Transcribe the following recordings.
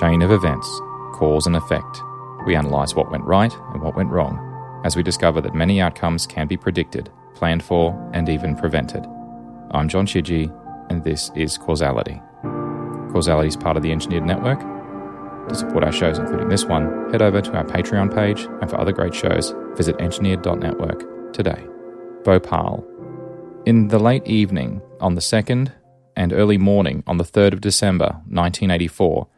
chain of events, cause and effect. We analyse what went right and what went wrong, as we discover that many outcomes can be predicted, planned for, and even prevented. I'm John Chidgey, and this is Causality. Causality is part of the Engineered Network. To support our shows, including this one, head over to our Patreon page, and for other great shows, visit engineered.network today. Bhopal. In the late evening on the 2nd and early morning on the 3rd of December 1984,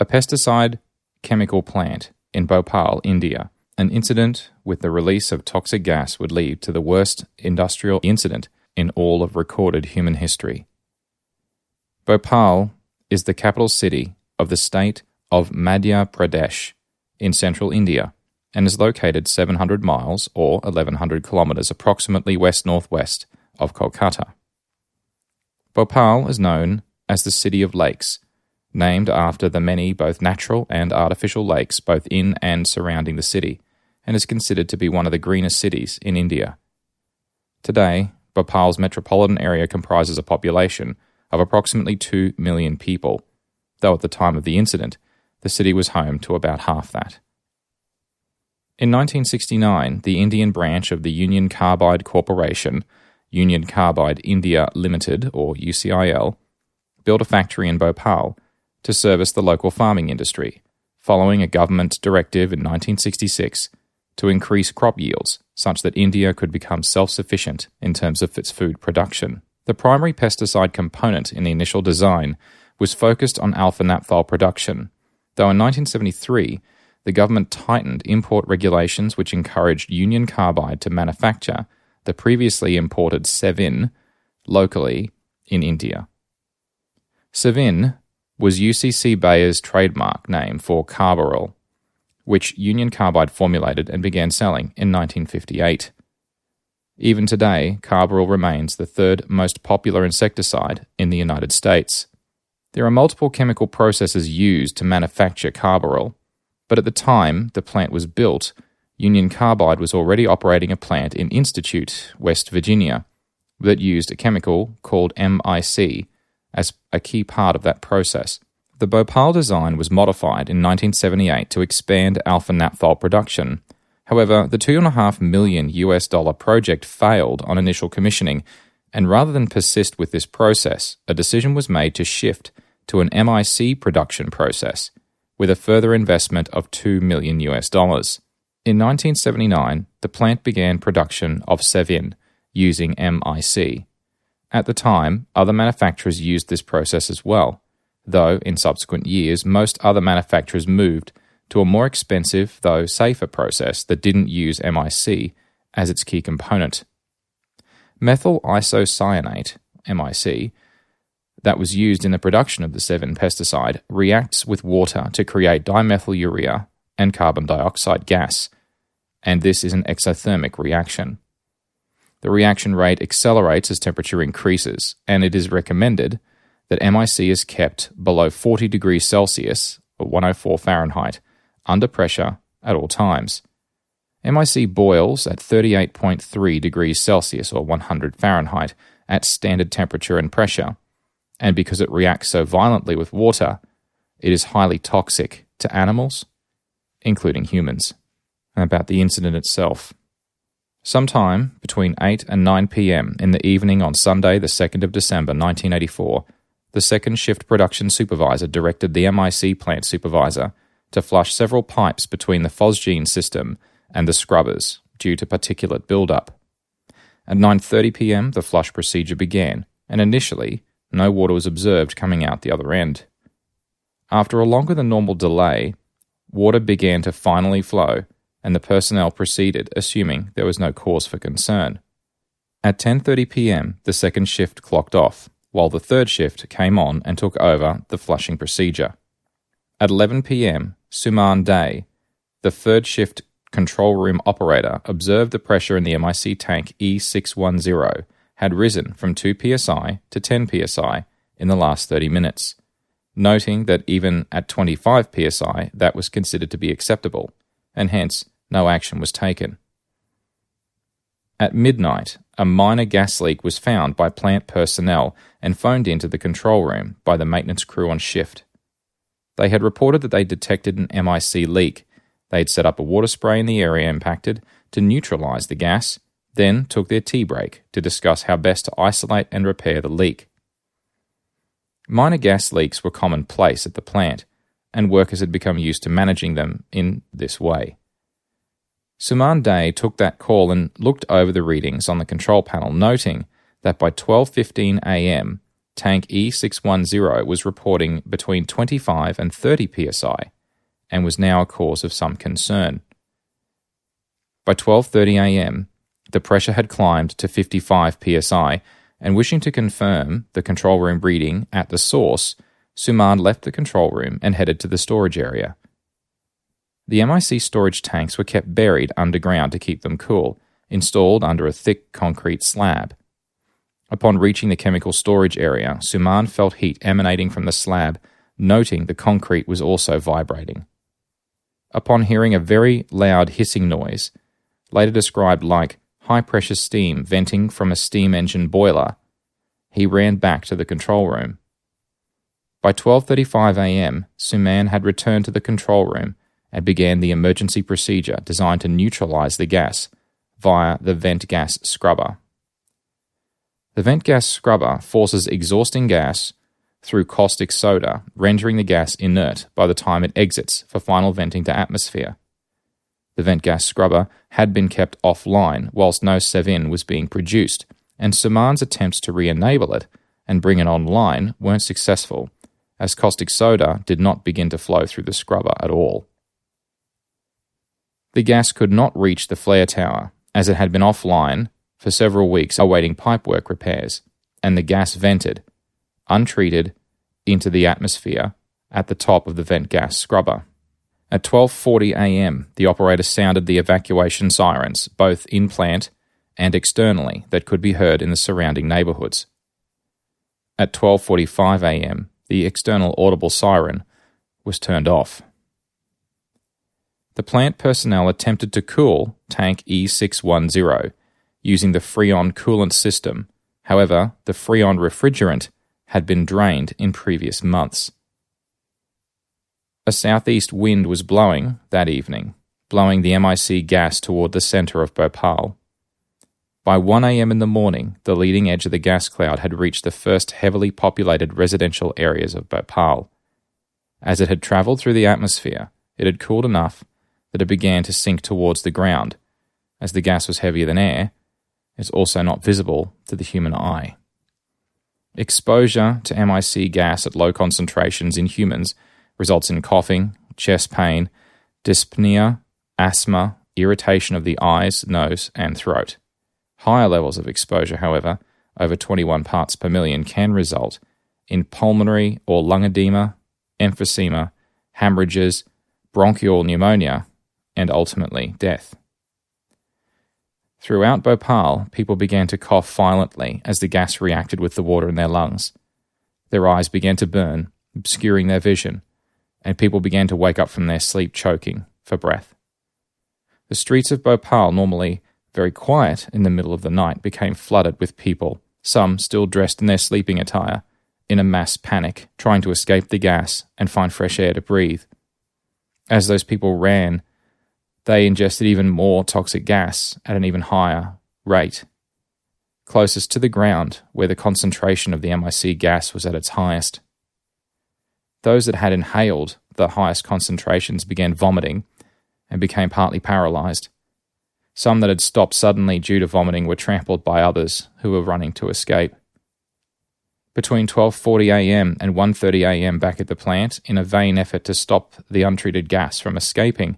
a pesticide chemical plant in Bhopal, India, an incident with the release of toxic gas would lead to the worst industrial incident in all of recorded human history. Bhopal is the capital city of the state of Madhya Pradesh in central India and is located 700 miles or 1100 kilometers approximately west northwest of Kolkata. Bhopal is known as the City of Lakes, named after the many both natural and artificial lakes both in and surrounding the city, and is considered to be one of the greenest cities in India. Today, Bhopal's metropolitan area comprises a population of approximately 2 million people, though at the time of the incident, the city was home to about half that. In 1969, the Indian branch of the Union Carbide Corporation, Union Carbide India Limited, or UCIL, built a factory in Bhopal to service the local farming industry, following a government directive in 1966 to increase crop yields such that India could become self sufficient in terms of its food production. The primary pesticide component in the initial design was focused on alpha naphthol production, though in 1973 the government tightened import regulations which encouraged Union Carbide to manufacture the previously imported Sevin locally in India. Sevin was UCC Bayer's trademark name for Carbaryl, which Union Carbide formulated and began selling in 1958. Even today, Carbaryl remains the third most popular insecticide in the United States. There are multiple chemical processes used to manufacture Carbaryl, but at the time the plant was built, Union Carbide was already operating a plant in Institute, West Virginia, that used a chemical called MIC as a key part of that process. The Bhopal design was modified in 1978 to expand alpha naphthol production, However, the 2.5 million US dollar project failed on initial commissioning, and rather than persist with this process, a decision was made to shift to an MIC production process with a further investment of 2 million US dollars. In 1979, the plant began production of Sevin using MIC. At the time, other manufacturers used this process as well, though in subsequent years, most other manufacturers moved to a more expensive, though safer process that didn't use MIC as its key component. Methyl isocyanate, MIC, that was used in the production of the Sevin pesticide reacts with water to create dimethylurea and carbon dioxide gas, and this is an exothermic reaction. The reaction rate accelerates as temperature increases, and it is recommended that MIC is kept below 40 degrees Celsius, or 104 Fahrenheit, under pressure at all times. MIC boils at 38.3 degrees Celsius or 100 Fahrenheit at standard temperature and pressure, and because it reacts so violently with water, it is highly toxic to animals, including humans. About the incident itself. Sometime between 8 and 9 p.m. in the evening on Sunday, the 2nd of December 1984, the second shift production supervisor directed the MIC plant supervisor to flush several pipes between the phosgene system and the scrubbers due to particulate buildup. At 9:30 p.m., the flush procedure began, and initially, no water was observed coming out the other end. After a longer than normal delay, water began to finally flow, and the personnel proceeded, assuming there was no cause for concern. At 10:30 p.m., the second shift clocked off, while the third shift came on and took over the flushing procedure. At 11 p.m., Suman Dey, the third shift control room operator, observed the pressure in the MIC tank E610 had risen from 2 psi to 10 psi in the last 30 minutes, noting that even at 25 psi that was considered to be acceptable, and hence no action was taken. At midnight, a minor gas leak was found by plant personnel and phoned into the control room by the maintenance crew on shift. They had reported that they detected an MIC leak. They had set up a water spray in the area impacted to neutralize the gas, then took their tea break to discuss how best to isolate and repair the leak. Minor gas leaks were commonplace at the plant, and workers had become used to managing them in this way. Suman Dey took that call and looked over the readings on the control panel, noting that by 12:15 a.m., tank E610 was reporting between 25 and 30 psi and was now a cause of some concern. By 12:30 a.m., the pressure had climbed to 55 psi, and wishing to confirm the control room reading at the source, Suman left the control room and headed to the storage area. The MIC storage tanks were kept buried underground to keep them cool, installed under a thick concrete slab. Upon reaching the chemical storage area, Suman felt heat emanating from the slab, noting the concrete was also vibrating. Upon hearing a very loud hissing noise, later described like high pressure steam venting from a steam engine boiler, he ran back to the control room. By 12:35 a.m., Suman had returned to the control room and began the emergency procedure designed to neutralize the gas via the vent gas scrubber. The vent gas scrubber forces exhausting gas through caustic soda, rendering the gas inert by the time it exits for final venting to atmosphere. The vent gas scrubber had been kept offline whilst no Sevin was being produced, and Suman's attempts to re enable it and bring it online weren't successful, as caustic soda did not begin to flow through the scrubber at all. The gas could not reach the flare tower, as it had been offline for several weeks awaiting pipework repairs, and the gas vented, untreated, into the atmosphere at the top of the vent gas scrubber. At 12:40 a.m., the operator sounded the evacuation sirens, both in plant and externally, that could be heard in the surrounding neighborhoods. At 12:45 a.m., the external audible siren was turned off the plant personnel attempted to cool tank E610 using the Freon coolant system. However, the Freon refrigerant had been drained in previous months. A southeast wind was blowing that evening, blowing the MIC gas toward the center of Bhopal. By 1 a.m. in the morning, the leading edge of the gas cloud had reached the first heavily populated residential areas of Bhopal. As it had traveled through the atmosphere, it had cooled enough that it began to sink towards the ground. As the gas was heavier than air, it's also not visible to the human eye. Exposure to MIC gas at low concentrations in humans results in coughing, chest pain, dyspnea, asthma, irritation of the eyes, nose, and throat. Higher levels of exposure, however, over 21 parts per million, can result in pulmonary or lung edema, emphysema, hemorrhages, bronchial pneumonia, and ultimately death. Throughout Bhopal, people began to cough violently as the gas reacted with the water in their lungs. Their eyes began to burn, obscuring their vision, and people began to wake up from their sleep choking for breath. The streets of Bhopal, normally very quiet in the middle of the night, became flooded with people, some still dressed in their sleeping attire, in a mass panic, trying to escape the gas and find fresh air to breathe. As those people ran, they ingested even more toxic gas at an even higher rate. Closest to the ground, where the concentration of the MIC gas was at its highest. Those that had inhaled the highest concentrations began vomiting and became partly paralyzed. Some that had stopped suddenly due to vomiting were trampled by others who were running to escape. Between 12:40 a.m. and 1:30 a.m. back at the plant, in a vain effort to stop the untreated gas from escaping,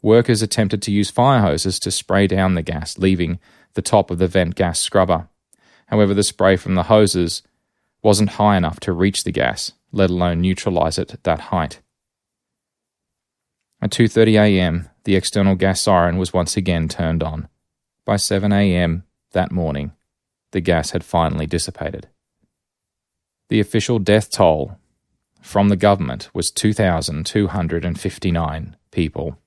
workers attempted to use fire hoses to spray down the gas, leaving the top of the vent gas scrubber. However, the spray from the hoses wasn't high enough to reach the gas, let alone neutralize it at that height. At 2:30 a.m., the external gas siren was once again turned on. By 7 a.m. that morning, the gas had finally dissipated. The official death toll from the government was 2,259 people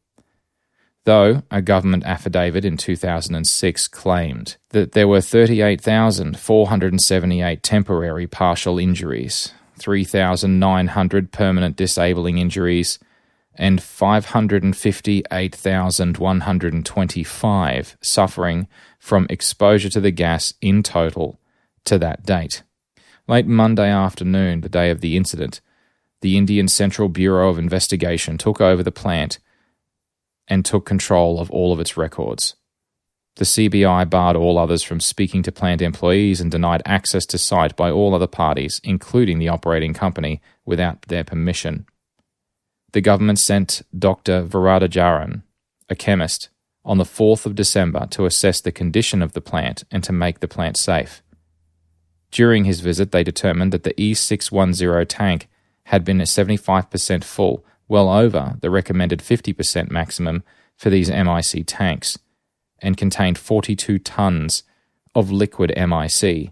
though a government affidavit in 2006 claimed that there were 38,478 temporary partial injuries, 3,900 permanent disabling injuries, and 558,125 suffering from exposure to the gas in total to that date. Late Monday afternoon, the day of the incident, the Indian Central Bureau of Investigation took over the plant and took control of all of its records. The CBI barred all others from speaking to plant employees and denied access to site by all other parties, including the operating company, without their permission. The government sent Dr. Varadarajan, a chemist, on the 4th of December to assess the condition of the plant and to make the plant safe. During his visit, they determined that the E610 tank had been 75% full, well over the recommended 50% maximum for these MIC tanks and contained 42 tons of liquid MIC.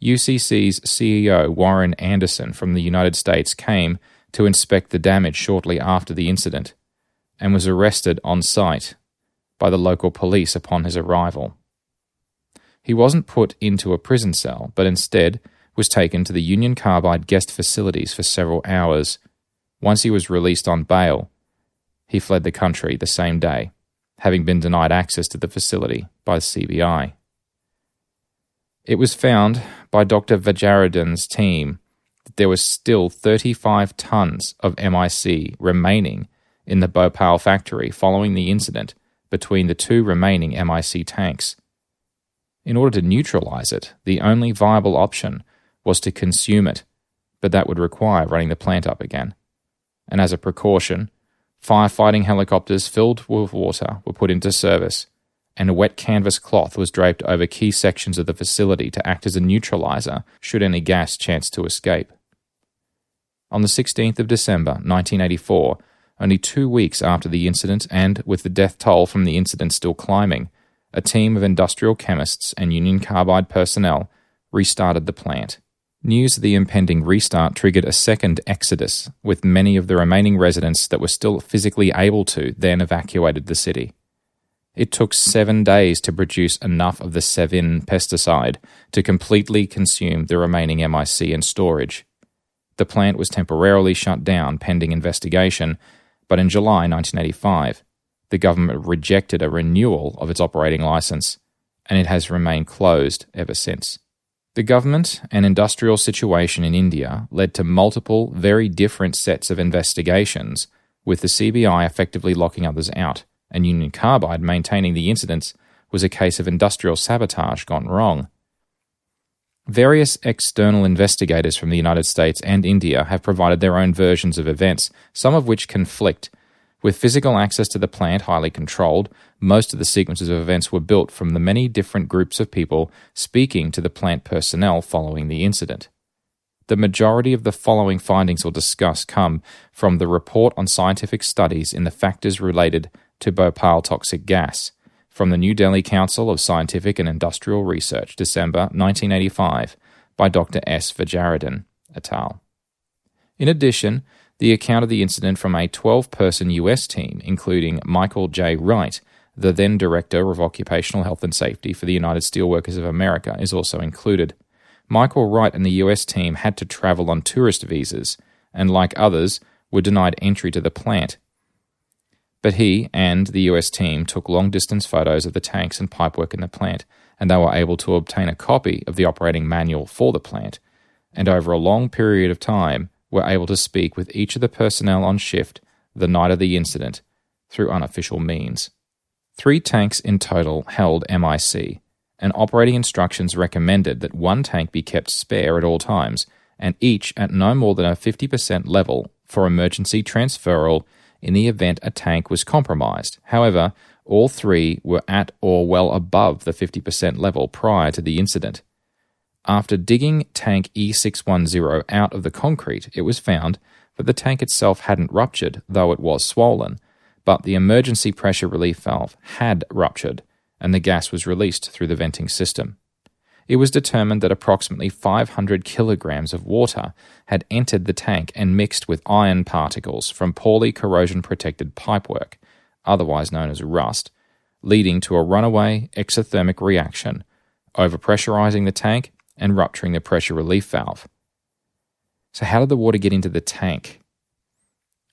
UCC's CEO Warren Anderson from the United States came to inspect the damage shortly after the incident and was arrested on site by the local police upon his arrival. He wasn't put into a prison cell, but instead was taken to the Union Carbide guest facilities for several hours. Once he was released on bail, he fled the country the same day having been denied access to the facility by the CBI. It was found by Dr. Varadarajan's team there was still 35 tons of MIC remaining in the Bhopal factory following the incident between the two remaining MIC tanks. In order to neutralize it, the only viable option was to consume it, but that would require running the plant up again. And as a precaution, Firefighting helicopters filled with water were put into service, and a wet canvas cloth was draped over key sections of the facility to act as a neutralizer should any gas chance to escape. On the 16th of December 1984, only two weeks after the incident and with the death toll from the incident still climbing, a team of industrial chemists and Union Carbide personnel restarted the plant. News of the impending restart triggered a second exodus, with many of the remaining residents that were still physically able to then evacuated the city. It took seven days to produce enough of the Sevin pesticide to completely consume the remaining MIC in storage. The plant was temporarily shut down pending investigation, but in July 1985, the government rejected a renewal of its operating license, and it has remained closed ever since. The government and industrial situation in India led to multiple, very different sets of investigations, with the CBI effectively locking others out, and Union Carbide maintaining the incidents was a case of industrial sabotage gone wrong. Various external investigators from the United States and India have provided their own versions of events, some of which conflict with physical access to the plant highly controlled, most of the sequences of events were built from the many different groups of people speaking to the plant personnel following the incident. The majority of the following findings we'll discuss come from the Report on Scientific Studies in the Factors Related to Bhopal Toxic Gas from the New Delhi Council of Scientific and Industrial Research, December 1985, by Dr. S. Varadarajan et al. In addition, the account of the incident from a 12 person US team, including Michael J. Wright, the then Director of Occupational Health and Safety for the United Steelworkers of America, is also included. Michael Wright and the US team had to travel on tourist visas, and like others, were denied entry to the plant. But he and the US team took long distance photos of the tanks and pipework in the plant, and they were able to obtain a copy of the operating manual for the plant. And over a long period of time, were able to speak with each of the personnel on shift the night of the incident through unofficial means. Three tanks in total held MIC, and operating instructions recommended that one tank be kept spare at all times, and each at no more than a 50% level for emergency transferal in the event a tank was compromised. However, all three were at or well above the 50% level prior to the incident. After digging tank E610 out of the concrete, it was found that the tank itself hadn't ruptured, though it was swollen, but the emergency pressure relief valve had ruptured, and the gas was released through the venting system. It was determined that approximately 500 kilograms of water had entered the tank and mixed with iron particles from poorly corrosion protected pipework, otherwise known as rust, leading to a runaway exothermic reaction, overpressurizing the tank and rupturing the pressure relief valve. So, how did the water get into the tank?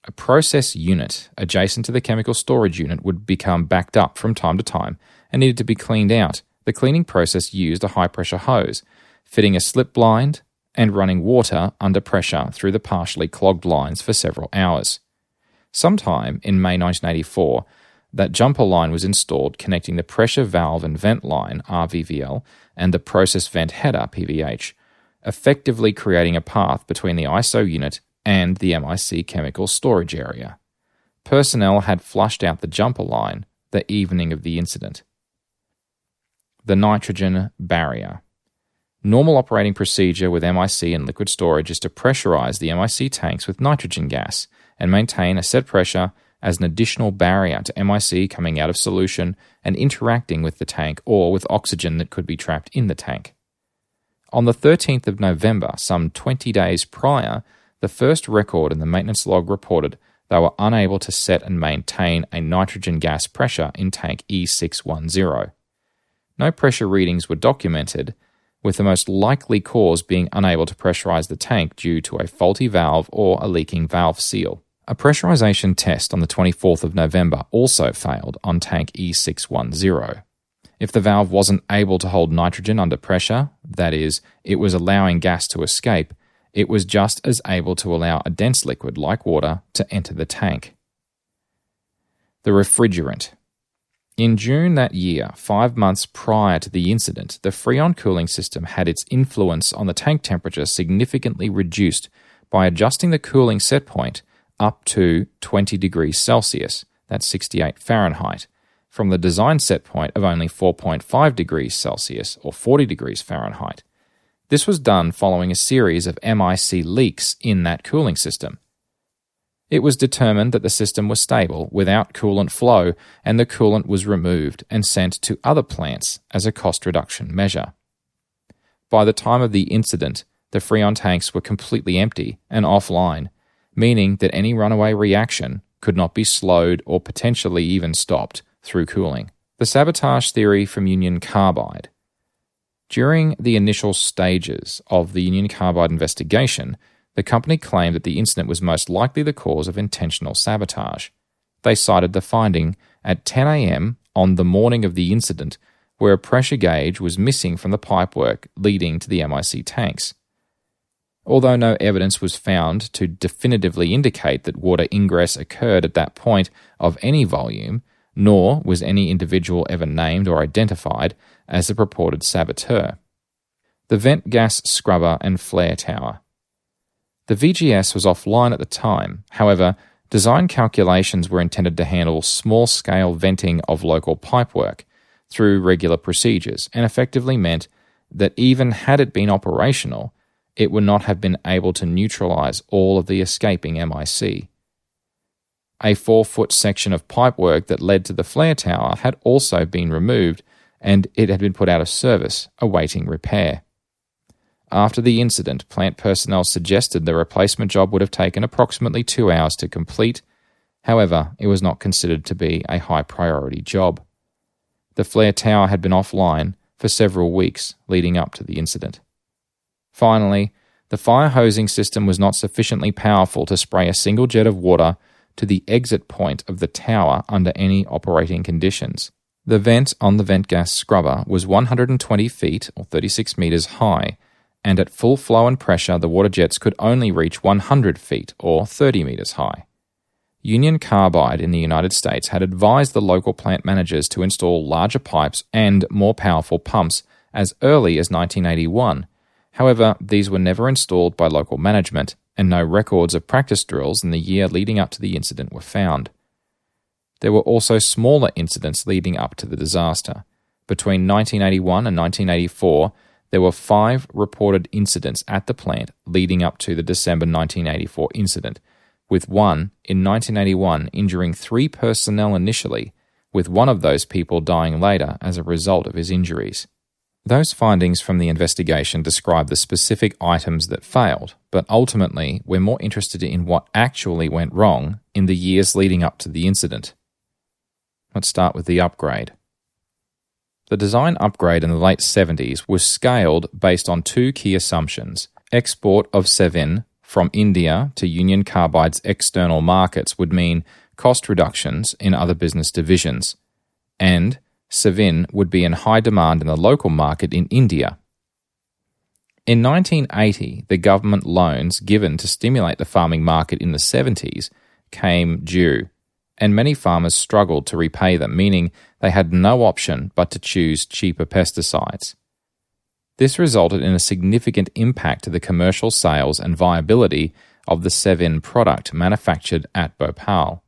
A process unit adjacent to the chemical storage unit would become backed up from time to time and needed to be cleaned out. The cleaning process used a high pressure hose, fitting a slip blind and running water under pressure through the partially clogged lines for several hours. Sometime in May 1984, that jumper line was installed connecting the pressure valve and vent line RVVL and the process vent header PVH, effectively creating a path between the ISO unit and the MIC chemical storage area. Personnel had flushed out the jumper line the evening of the incident. The nitrogen barrier. Normal operating procedure with MIC and liquid storage is to pressurize the MIC tanks with nitrogen gas and maintain a set pressure as an additional barrier to MIC coming out of solution and interacting with the tank or with oxygen that could be trapped in the tank. On the 13th of November, some 20 days prior, the first record in the maintenance log reported they were unable to set and maintain a nitrogen gas pressure in tank E610. No pressure readings were documented, with the most likely cause being unable to pressurize the tank due to a faulty valve or a leaking valve seal. A pressurization test on the 24th of November also failed on tank E610. If the valve wasn't able to hold nitrogen under pressure, that is, it was allowing gas to escape, it was just as able to allow a dense liquid like water to enter the tank. The refrigerant. In June that year, five months prior to the incident, the Freon cooling system had its influence on the tank temperature significantly reduced by adjusting the cooling set point up to 20 degrees Celsius, that's 68 Fahrenheit, from the design set point of only 4.5 degrees Celsius or 40 degrees Fahrenheit. This was done following a series of MIC leaks in that cooling system. It was determined that the system was stable without coolant flow, and the coolant was removed and sent to other plants as a cost reduction measure. By the time of the incident, the Freon tanks were completely empty and offline, meaning that any runaway reaction could not be slowed or potentially even stopped through cooling. The sabotage theory from Union Carbide during the initial stages of the Union Carbide investigation, the company claimed that the incident was most likely the cause of intentional sabotage. They cited the finding at 10 a.m. on the morning of the incident where a pressure gauge was missing from the pipework leading to the MIC tanks. Although no evidence was found to definitively indicate that water ingress occurred at that point of any volume, nor was any individual ever named or identified as the purported saboteur. The vent gas scrubber and flare tower. The VGS was offline at the time, however, design calculations were intended to handle small scale venting of local pipework through regular procedures and effectively meant that even had it been operational, it would not have been able to neutralize all of the escaping MIC. A four foot section of pipework that led to the flare tower had also been removed and it had been put out of service, awaiting repair. After the incident, plant personnel suggested the replacement job would have taken approximately two hours to complete. However, it was not considered to be a high priority job. The flare tower had been offline for several weeks leading up to the incident. Finally, the fire hosing system was not sufficiently powerful to spray a single jet of water to the exit point of the tower under any operating conditions. The vent on the vent gas scrubber was 120 feet or 36 meters high, and at full flow and pressure, the water jets could only reach 100 feet or 30 meters high. Union Carbide in the United States had advised the local plant managers to install larger pipes and more powerful pumps as early as 1981. However, these were never installed by local management, and no records of practice drills in the year leading up to the incident were found. There were also smaller incidents leading up to the disaster. Between 1981 and 1984, there were five reported incidents at the plant leading up to the December 1984 incident, with one in 1981 injuring three personnel initially, with one of those people dying later as a result of his injuries. Those findings from the investigation describe the specific items that failed, but ultimately we're more interested in what actually went wrong in the years leading up to the incident. Let's start with the upgrade. The design upgrade in the late 70s was scaled based on two key assumptions export of Sevin from India to Union Carbide's external markets would mean cost reductions in other business divisions, and Sevin would be in high demand in the local market in India. In 1980, the government loans given to stimulate the farming market in the 70s came due, and many farmers struggled to repay them, meaning they had no option but to choose cheaper pesticides. This resulted in a significant impact to the commercial sales and viability of the Sevin product manufactured at Bhopal.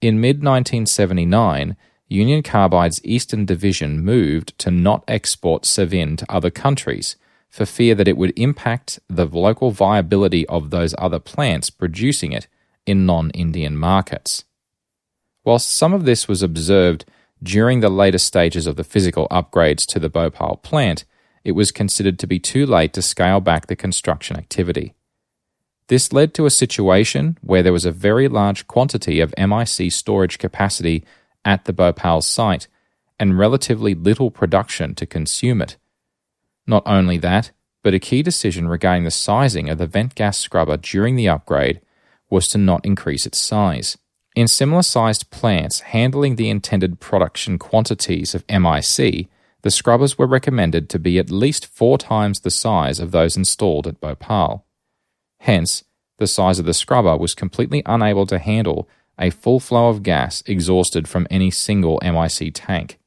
In mid 1979, Union Carbide's Eastern Division moved to not export Sevin to other countries for fear that it would impact the local viability of those other plants producing it in non Indian markets. Whilst some of this was observed during the later stages of the physical upgrades to the Bhopal plant, it was considered to be too late to scale back the construction activity. This led to a situation where there was a very large quantity of MIC storage capacity at the Bhopal site and relatively little production to consume it. Not only that, but a key decision regarding the sizing of the vent gas scrubber during the upgrade was to not increase its size. In similar sized plants handling the intended production quantities of MIC, the scrubbers were recommended to be at least four times the size of those installed at Bhopal. Hence, the size of the scrubber was completely unable to handle a full flow of gas exhausted from any single MIC tank.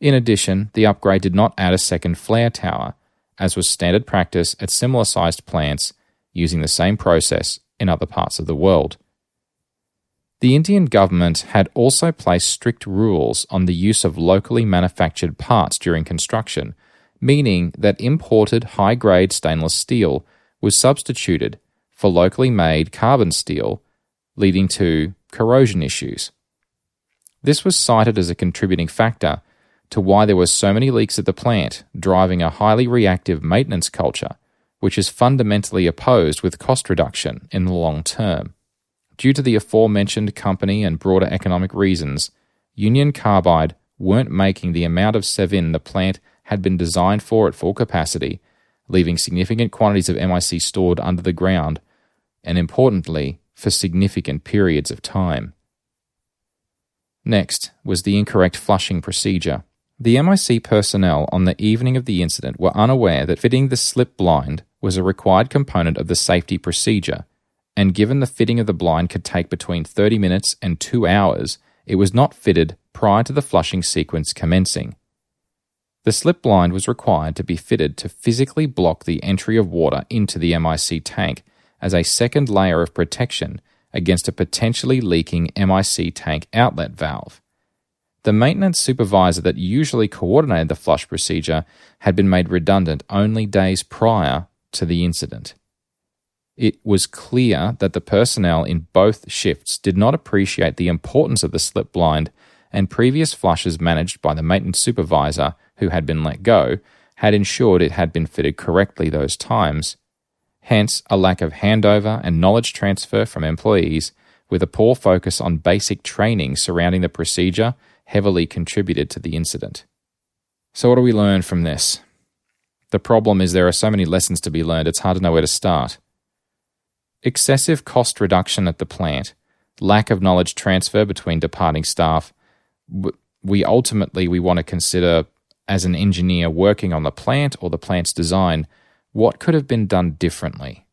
In addition, the upgrade did not add a second flare tower, as was standard practice at similar sized plants using the same process in other parts of the world. The Indian government had also placed strict rules on the use of locally manufactured parts during construction, meaning that imported high grade stainless steel was substituted for locally made carbon steel, leading to corrosion issues. This was cited as a contributing factor to why there were so many leaks at the plant, driving a highly reactive maintenance culture, which is fundamentally opposed with cost reduction in the long term. Due to the aforementioned company and broader economic reasons, Union Carbide weren't making the amount of Sevin the plant had been designed for at full capacity, leaving significant quantities of MIC stored under the ground, and importantly, for significant periods of time. Next was the incorrect flushing procedure. The MIC personnel on the evening of the incident were unaware that fitting the slip blind was a required component of the safety procedure and given the fitting of the blind could take between 30 minutes and 2 hours, it was not fitted prior to the flushing sequence commencing. The slip blind was required to be fitted to physically block the entry of water into the MIC tank as a second layer of protection against a potentially leaking MIC tank outlet valve. The maintenance supervisor that usually coordinated the flush procedure had been made redundant only days prior to the incident it was clear that the personnel in both shifts did not appreciate the importance of the slip blind, and previous flushes managed by the maintenance supervisor, who had been let go, had ensured it had been fitted correctly those times. Hence, a lack of handover and knowledge transfer from employees, with a poor focus on basic training surrounding the procedure, heavily contributed to the incident. So, what do we learn from this? The problem is there are so many lessons to be learned, it's hard to know where to start excessive cost reduction at the plant, lack of knowledge transfer between departing staff, we ultimately we want to consider as an engineer working on the plant or the plant's design, what could have been done differently?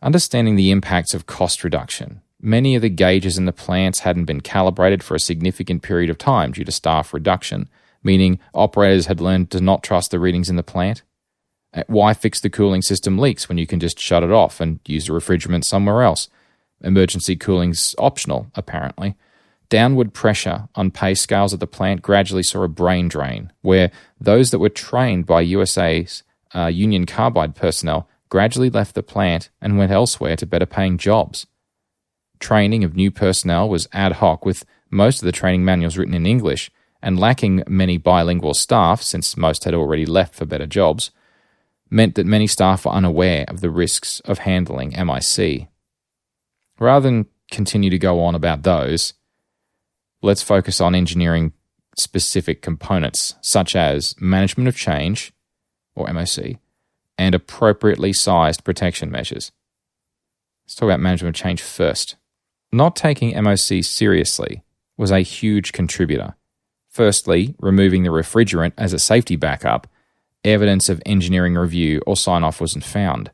Understanding the impacts of cost reduction. Many of the gauges in the plants hadn't been calibrated for a significant period of time due to staff reduction, meaning operators had learned to not trust the readings in the plant. Why fix the cooling system leaks when you can just shut it off and use a refrigerant somewhere else? Emergency cooling's optional, apparently. Downward pressure on pay scales at the plant gradually saw a brain drain, where those that were trained by USA's uh, Union Carbide personnel gradually left the plant and went elsewhere to better paying jobs. Training of new personnel was ad hoc, with most of the training manuals written in English, and lacking many bilingual staff, since most had already left for better jobs meant that many staff were unaware of the risks of handling MIC. Rather than continue to go on about those, let's focus on engineering specific components such as management of change, or MOC, and appropriately sized protection measures. Let's talk about management of change first. Not taking MOC seriously was a huge contributor. Firstly, removing the refrigerant as a safety backup, evidence of engineering review or sign off wasn't found.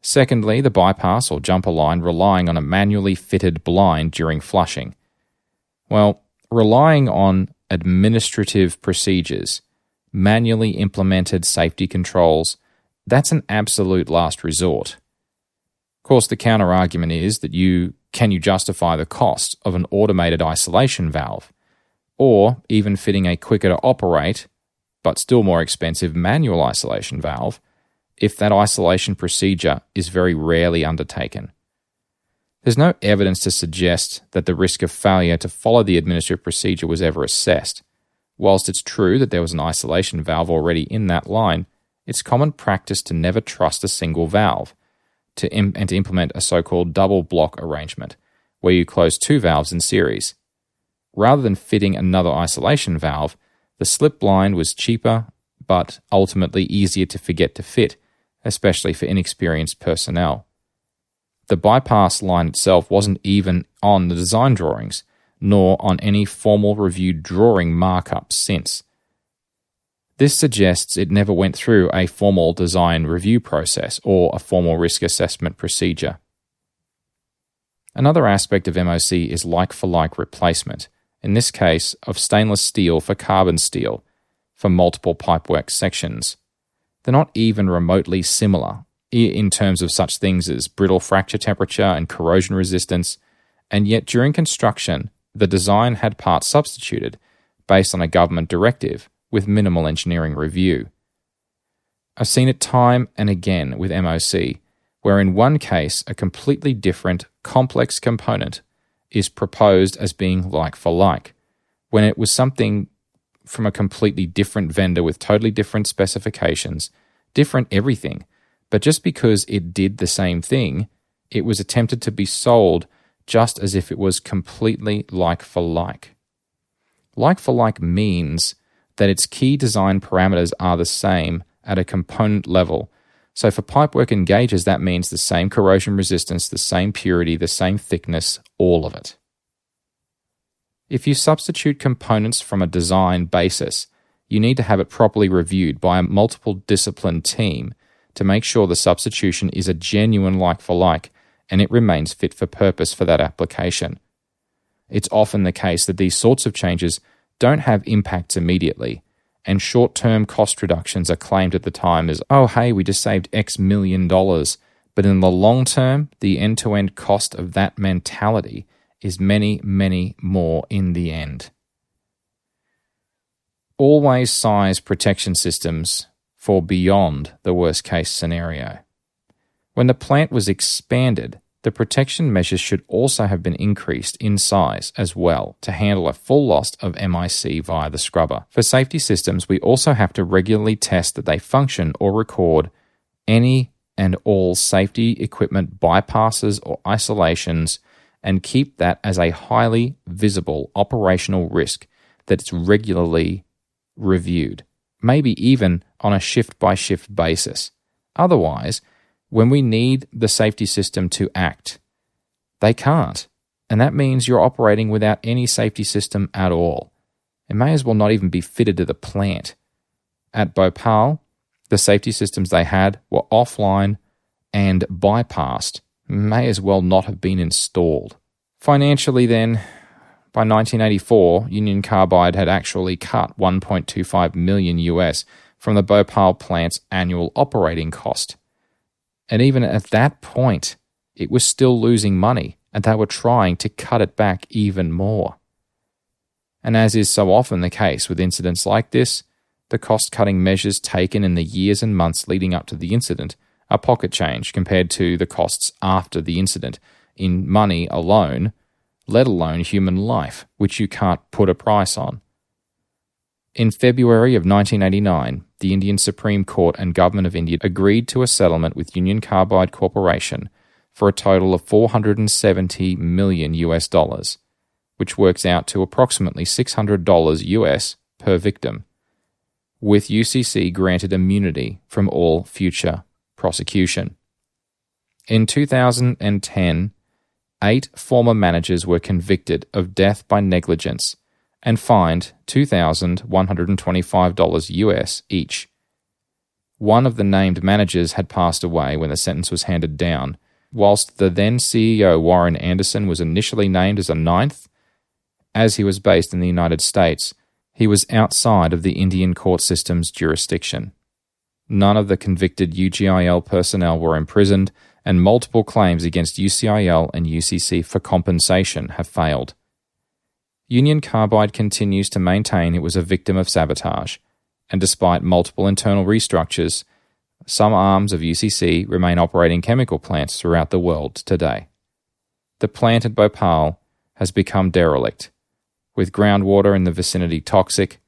Secondly, the bypass or jumper line relying on a manually fitted blind during flushing. Well, relying on administrative procedures, manually implemented safety controls, that's an absolute last resort. Of course, the counter argument is that you can you justify the cost of an automated isolation valve, or even fitting a quicker to operate, but still more expensive manual isolation valve if that isolation procedure is very rarely undertaken. There's no evidence to suggest that the risk of failure to follow the administrative procedure was ever assessed. Whilst it's true that there was an isolation valve already in that line, it's common practice to never trust a single valve to Im- and to implement a so called double block arrangement, where you close two valves in series. Rather than fitting another isolation valve, the slip blind was cheaper but ultimately easier to forget to fit, especially for inexperienced personnel. The bypass line itself wasn't even on the design drawings, nor on any formal reviewed drawing markup since. This suggests it never went through a formal design review process or a formal risk assessment procedure. Another aspect of MOC is like for like replacement, in this case of stainless steel for carbon steel for multiple pipework sections. They're not even remotely similar in terms of such things as brittle fracture temperature and corrosion resistance, and yet during construction, the design had parts substituted based on a government directive with minimal engineering review. I've seen it time and again with MOC, where in one case a completely different, complex component is proposed as being like for like, when it was something from a completely different vendor with totally different specifications, different everything. But just because it did the same thing, it was attempted to be sold just as if it was completely like for like. Like for like means that its key design parameters are the same at a component level. So for pipework and gauges, that means the same corrosion resistance, the same purity, the same thickness, all of it. If you substitute components from a design basis, you need to have it properly reviewed by a multiple discipline team to make sure the substitution is a genuine like for like and it remains fit for purpose for that application. It's often the case that these sorts of changes don't have impacts immediately, and short term cost reductions are claimed at the time as, oh, hey, we just saved X million dollars. But in the long term, the end to end cost of that mentality is many, many more in the end. Always size protection systems for beyond the worst case scenario. When the plant was expanded, the protection measures should also have been increased in size as well to handle a full loss of MIC via the scrubber. For safety systems, we also have to regularly test that they function or record any and all safety equipment bypasses or isolations and keep that as a highly visible operational risk that's regularly reviewed, maybe even on a shift by shift basis. Otherwise, when we need the safety system to act. They can't. And that means you're operating without any safety system at all. It may as well not even be fitted to the plant. At Bhopal, the safety systems they had were offline and bypassed, may as well not have been installed. Financially, then, by 1984, Union Carbide had actually cut 1.25 million US from the Bhopal plant's annual operating cost. And even at that point, it was still losing money, and they were trying to cut it back even more. And as is so often the case with incidents like this, the cost cutting measures taken in the years and months leading up to the incident are pocket change compared to the costs after the incident in money alone, let alone human life, which you can't put a price on. In February of 1989, the Indian Supreme Court and Government of India agreed to a settlement with Union Carbide Corporation for a total of 470 million US dollars, which works out to approximately $600 US per victim. with UCC granted immunity from all future prosecution. In 2010, eight former managers were convicted of death by negligence and fined $2,125 US each. One of the named managers had passed away when the sentence was handed down, whilst the then CEO Warren Anderson was initially named as a ninth. As he was based in the United States, he was outside of the Indian court system's jurisdiction. None of the convicted UCIL personnel were imprisoned, and multiple claims against UCIL and UCC for compensation have failed. Union Carbide continues to maintain it was a victim of sabotage, and despite multiple internal restructures, some arms of UCC remain operating chemical plants throughout the world today. The plant at Bhopal has become derelict, with groundwater in the vicinity toxic,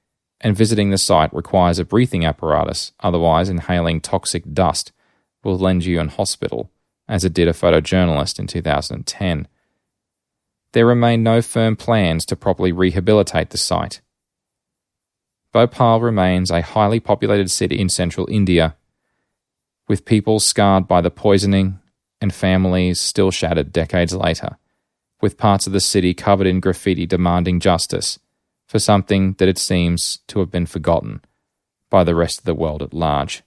and visiting the site requires a breathing apparatus, otherwise, inhaling toxic dust will land you in hospital, as it did a photojournalist in 2010 there remain no firm plans to properly rehabilitate the site. Bhopal remains a highly populated city in central India, with people scarred by the poisoning and families still shattered decades later, with parts of the city covered in graffiti demanding justice for something that it seems to have been forgotten by the rest of the world at large.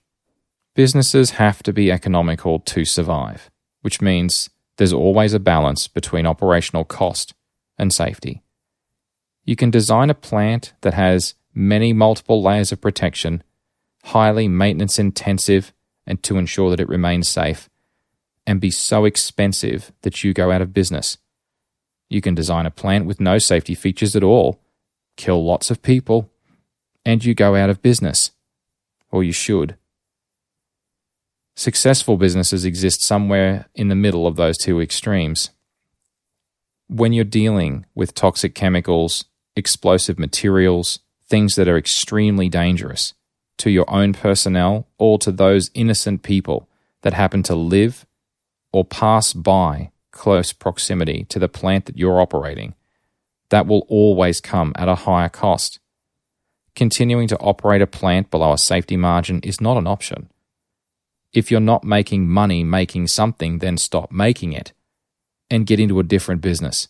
Businesses have to be economical to survive, which means there's always a balance between operational cost and safety. You can design a plant that has many multiple layers of protection, highly maintenance intensive, and to ensure that it remains safe, and be so expensive that you go out of business. You can design a plant with no safety features at all, kill lots of people, and you go out of business. Or you should. Successful businesses exist somewhere in the middle of those two extremes. When you're dealing with toxic chemicals, explosive materials, things that are extremely dangerous to your own personnel or to those innocent people that happen to live or pass by close proximity to the plant that you're operating, that will always come at a higher cost. Continuing to operate a plant below a safety margin is not an option. If you're not making money making something, then stop making it and get into a different business.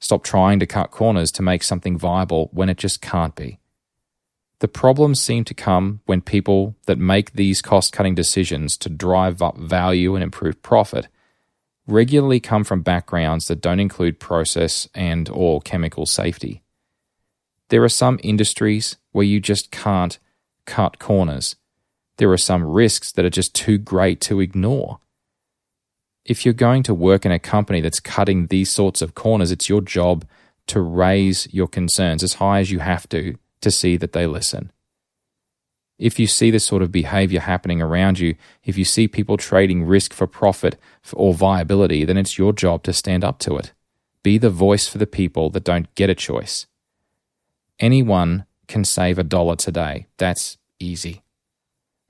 Stop trying to cut corners to make something viable when it just can't be. The problems seem to come when people that make these cost cutting decisions to drive up value and improve profit regularly come from backgrounds that don't include process and or chemical safety. There are some industries where you just can't cut corners there are some risks that are just too great to ignore. If you're going to work in a company that's cutting these sorts of corners, it's your job to raise your concerns as high as you have to to see that they listen. If you see this sort of behavior happening around you, if you see people trading risk for profit or viability, then it's your job to stand up to it. Be the voice for the people that don't get a choice. Anyone can save a dollar today. That's easy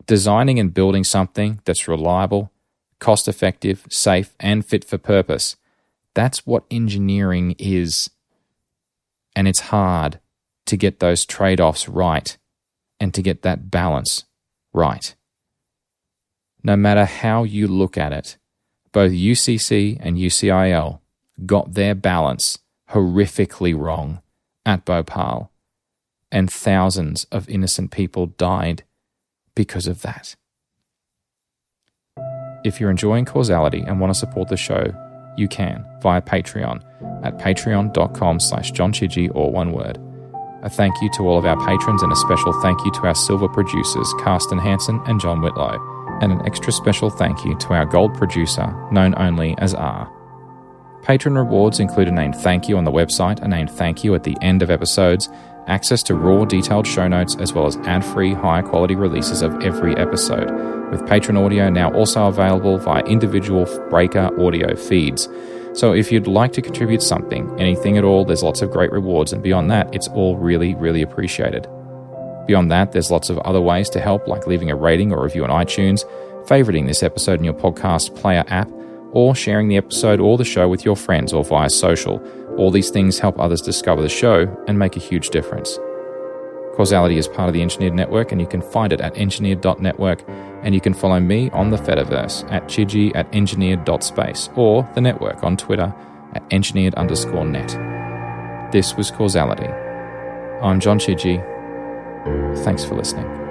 designing and building something that's reliable, cost effective, safe, and fit for purpose. That's what engineering is. And it's hard to get those trade offs right and to get that balance right. No matter how you look at it, both UCC and UCIL got their balance horrifically wrong at Bhopal, and thousands of innocent people died because of that. If you're enjoying Causality and want to support the show, you can via Patreon at patreon.com slash johnchidgey or one word. A thank you to all of our patrons and a special thank you to our silver producers, Carsten Hansen and John Whitlow, and an extra special thank you to our gold producer, known only as R. Patron rewards include a named thank you on the website, a named thank you at the end of episodes, access to raw, detailed show notes, as well as ad free, high quality releases of every episode, with Patron audio now also available via individual Breaker audio feeds. So if you'd like to contribute something, anything at all, there's lots of great rewards, and beyond that, it's all really, really appreciated. Beyond that, there's lots of other ways to help, like leaving a rating or review on iTunes, favoriting this episode in your podcast player app, or sharing the episode or the show with your friends or via social all these things help others discover the show and make a huge difference. Causality is part of the Engineered Network, and you can find it at engineered.network. And you can follow me on the Fediverse at chidgey at engineered.space or the network on Twitter at engineered underscore net. This was Causality. I'm John Chidgey. Thanks for listening.